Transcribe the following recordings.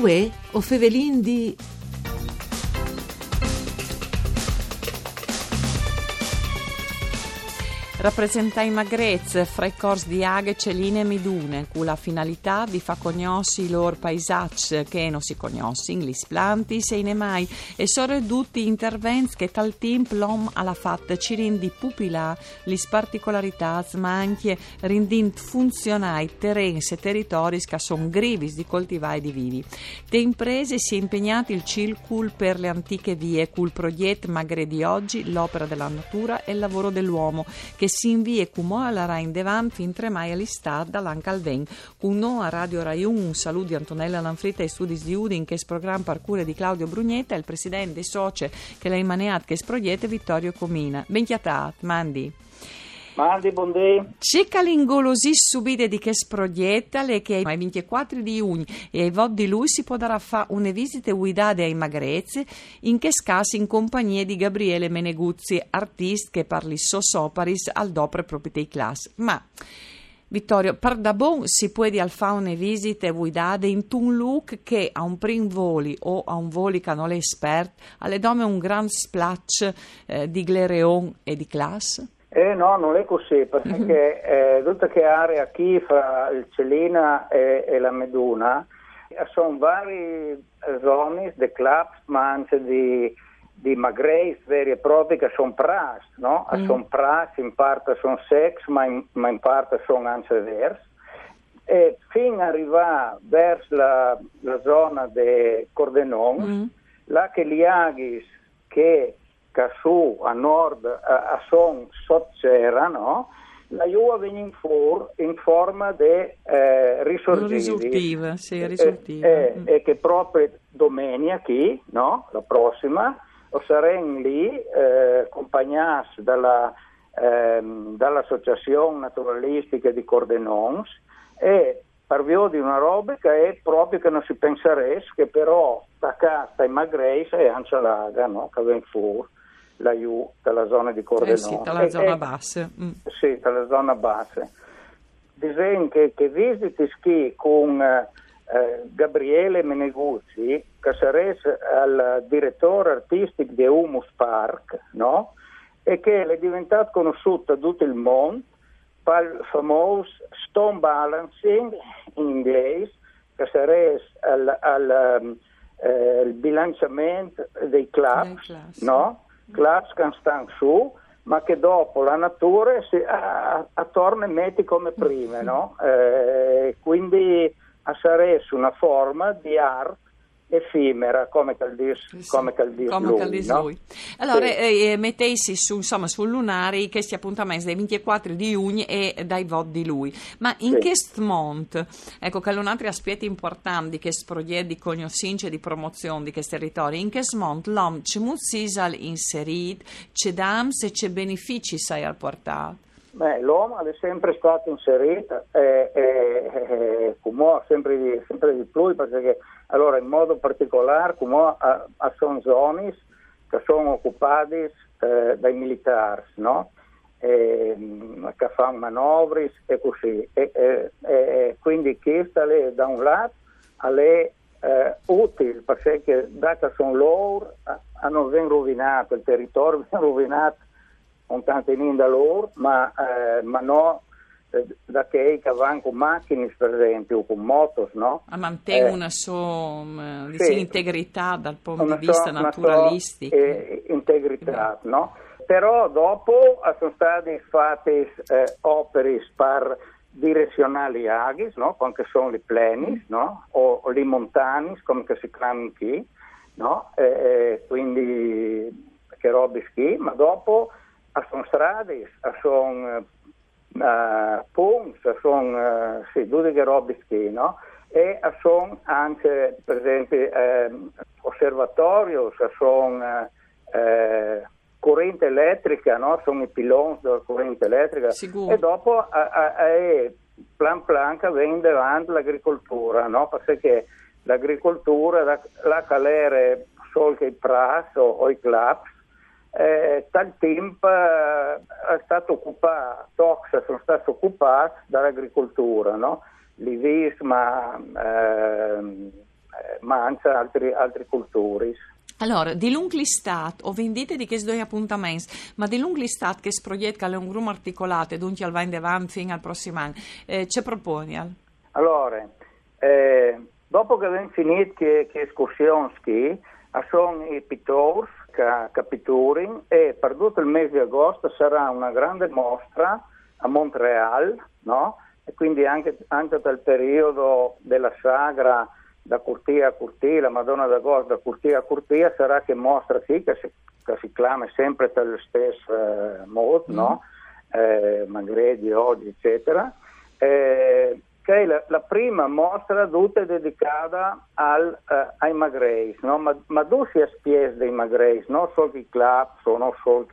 Uè, o fevelin di rappresenta i magrez fra i corsi di aghe, celine e midune, con la finalità di far conoscere i loro paesaggi che non si conoscono, gli splanti, se ne mai, e sono tutti interventi che tal tempo l'uomo ha fatto ci rendi pupilla le particolarità, ma anche rendendo funzionare terreni e territori che sono grivis di coltivare e di vivi. Le imprese si è impegnato il circul per le antiche vie, col progetto Magre di oggi, l'opera della natura e il lavoro dell'uomo, che si invia come alla Rai in Devan fin tre mai all'Istat dall'Ancalven. Con noi a Radio Rai 1 un saluto di Antonella Lanfritta e studi di Udin che è programma parcure di Claudio Brugnetta e il presidente soce che l'ha imaneat che sproiete Vittorio Comina. Ben chiatat, mandi. Mandi, buondì. C'è calingolosi subite di che sproietta le che ai 24 di giugno e ai voti di lui si potrà fare una visita guidata ai Magrezze in che scassi in compagnia di Gabriele Meneguzzi, artista che parli sosoparis al dopre proprio dei class. Ma Vittorio, per da bon si può di fare una visita guidata in un look che a un prim voli o a un voli che non alle dome un gran splash eh, di glereon e di classe? Eh no, non è così, perché eh, tutta che area qui fra il Celina e, e la Meduna sono vari zone di clubs, ma anche di, di magreis veri e propri che sono pras, no? Mm. Sono pras, in parte sono sex, ma in, ma in parte sono anche vers. E fino ad arrivare verso la, la zona di Cordenon, mm. là che gli aghis che che su a nord a, a son sotterra, no? la Juve viene fuori in forma di eh, risorgiva, sì, risortiva. E, e, mm. e, che proprio domenica, qui, no? la prossima, saremo lì eh, accompagnati dalla, eh, dall'Associazione Naturalistica di Cordenons e parvio di una roba che è proprio che non si penserebbe, che però da casa in Magreis e anche laga, no? che viene fuori la U dalla zona di Cordenone. Eh sì, dalla e, zona bassa. Mm. Sì, dalla zona bassa. Disegno che, che visiti ski con eh, Gabriele Meneguzzi, che sarebbe il direttore artistico di Humus Park, no? e che è diventato conosciuto da tutto il mondo per il famoso stone balancing in inglese, che sarebbe il, il, il, eh, il bilanciamento dei clubs, no? Class che stanno su, ma che dopo la natura si a, a e metti come prima, no? Eh, quindi a sarebbe una forma di arte effimera come Caldis, sì, come Caldis come lui. Caldis no? lui. Allora, sì. eh, mettessi su, insomma, sul lunare questi appuntamenti dai 24 di giugno e dai voti di lui. Ma in sì. questo mondo, ecco che è un altro aspetto importante che progetto di cognoscenza e di promozione di questi territori, in questo mondo l'uomo c'è molto inserito, c'è dams e c'è benefici sai al portato. Beh, l'uomo è sempre stato inserito e, e, e come sempre sempre di più perché allora in modo particolare come a, a sono zone che sono occupati eh, dai militari no? e, che fanno manovre e così e, e, e quindi questa è da un lato è eh, utile perché da che sono loro hanno ben rovinato il territorio ben rovinato un tanto da loro, ma, eh, ma no eh, da che vanno con macchine per esempio con motos no? a mantenere eh, una sua sì, integrità dal punto di vista naturalistico eh, integrità sì. no? però dopo sono state fatte eh, opere per direzionali aghi no? come sono i plenis no? o, o i montani come si chiamano qui no? Eh, quindi che robe ski ma dopo sono strade, sono uh, ponti, sono uh, sì, tutte robe che, no? E sono anche, per esempio, eh, osservatorio, sono eh, corrente elettrica, no? sono i piloni della corrente elettrica Sicuro. e dopo eh, plan plan che viene davanti l'agricoltura, no? perché l'agricoltura, la, la calere solo che i pras o, o i claps, eh, tal tempo eh, è stato occupato, Tox sono stati occupati dall'agricoltura, no? L'Ivisma, eh, ma anche altri, altri culturi. Allora, di l'Unglistat, o vendite di questi due appuntamenti, ma di l'Unglistat che sproietta è un gruppo articolato dunque al va in avanti fino al prossimo anno, eh, ci proponi? Allora, eh, dopo che abbiamo finito che, escursioni sono i pittori capturano e per tutto il mese di agosto sarà una grande mostra a Montreal, no? E quindi anche, anche dal periodo della sagra da Curtia a Curtia, la Madonna d'Agosto da Curtia a Curtia, sarà che mostra sì, che si, che si clama sempre per lo stesso eh, modo, mm. no? eh, Magredi oggi, eccetera, eh, che è la, la, prima mostra tutta dedicata al, eh, ai Magreis, no? ma, ma dove si spies dei Magreis, non solo i club, non solo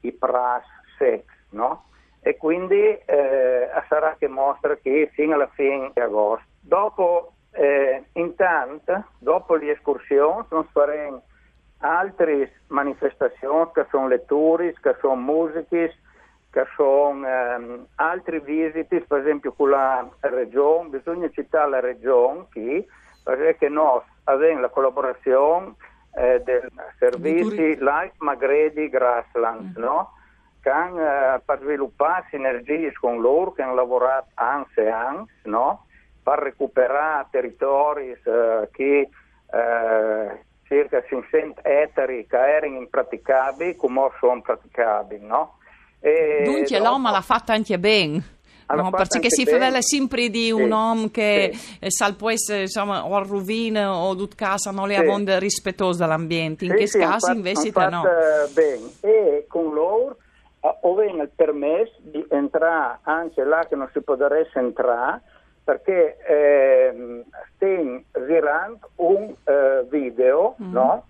i pras sex, no? E quindi eh, sarà che mostra che fino alla fine di agosto. Dopo eh, intanto, dopo le escursioni, non faremo altre manifestazioni che sono letture, che sono musiche, che sono ehm, altri visiti, per esempio con la regione, bisogna citare la regione qui, perché noi abbiamo la collaborazione eh, del servizio Life Magredi Grasslands, mm. no? che hanno eh, per sviluppare sinergie con loro, che hanno lavorato anni e anni, no? far recuperare territori eh, che eh, circa 500 ettari che erano impraticabili come sono praticabili, no? Dunque dopo... l'uomo l'ha fatta anche bene. No, perché si fa sempre di un sì, uomo che sì. Eh, sal può essere insomma, o a rovina o tut casa non le sì. avonde rispettoso dell'ambiente in sì, che sì, caso invece no bene e con loro ho uh, il permesso di entrare anche là che non si potesse entrare perché eh, stiamo girando un eh, video mm. no?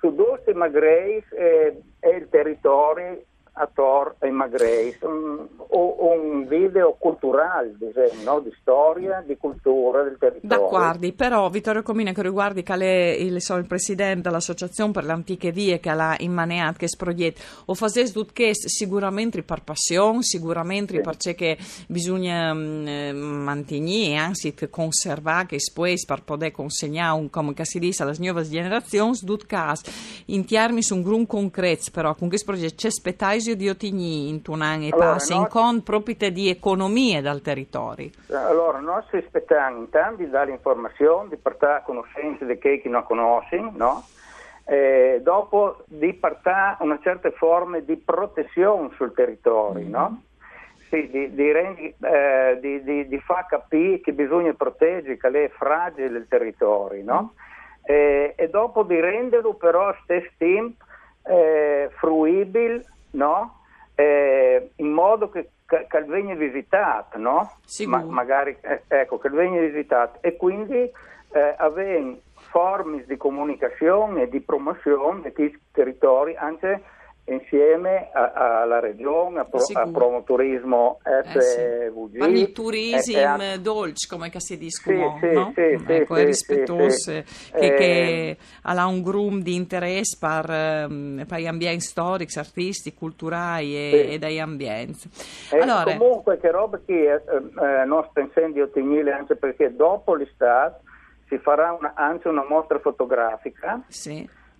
su due Magreis e, e il territorio a Tor e Magreis, un, un, video culturale, no? di storia, di cultura del territorio. D'accordo, però Vittorio Comine che riguardi che è il, il presidente dell'associazione per le antiche vie che ha immaneato che sproiet, o fazes tut che sicuramente per passione, sicuramente sì. perché bisogna um, mantenere e anzi conservare che poi per poter consegnare un, come si dice alle nuove generazioni, tut cas in termini su un grun concreto però con questo progetto c'è spettai Ignazio Diotigni in Tunan e allora, Passe, in con proprio di economie dal territorio. Allora, noi ci aspettiamo intanto di dare informazioni, di portare a conoscenza di chi non conoscono, no? Eh, dopo di portare una certa forma di protezione sul territorio, mm-hmm. no? Sì, di, di, rendi, eh, di, di, di, far capire che bisogna proteggere, che è fragile il territorio, no? Eh, e dopo di renderlo però stesso tempo eh, fruibile no? Eh, in modo che, che, che venga visitato, no? Ma, magari, eh, ecco, che venga visitato e quindi eh, avere forme di comunicazione e di promozione di questi territori anche insieme alla regione, a, pro, a Promoturismo SVG. Eh sì. turismo a... dolce, come si dice, sì, sì, no? sì, ecco, è rispettoso, che, eh... che ha un gruppo di interesse per, um, per, gli ambienti storici, artistici, culturali e, e dagli ambienti. Allora... comunque che roba che eh, eh, non pensiamo di ottenere anche perché dopo l'estate si farà una, anche una mostra fotografica,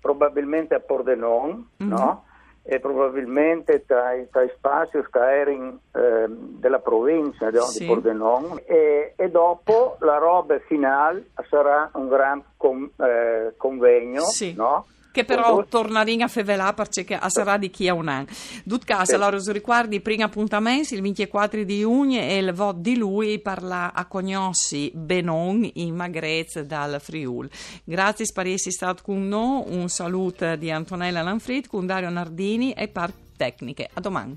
probabilmente a Pordenone, mm-hmm. no? E probabilmente tra tra i spazi Scaering eh, della provincia di, sì. Pordenone e, e, dopo la roba finale sarà un gran con, eh, convegno sì. no? Che però tornerà a fevelà perché sarà di chi ha un anno. Dut caso, allora, si ricordi, primo appuntamento il 24 di giugno e il voto di lui parla a cognossi Benon in Magrez dal Friul. Grazie per essere stato con noi, un saluto di Antonella Lanfrit, con Dario Nardini e par tecniche. A domani.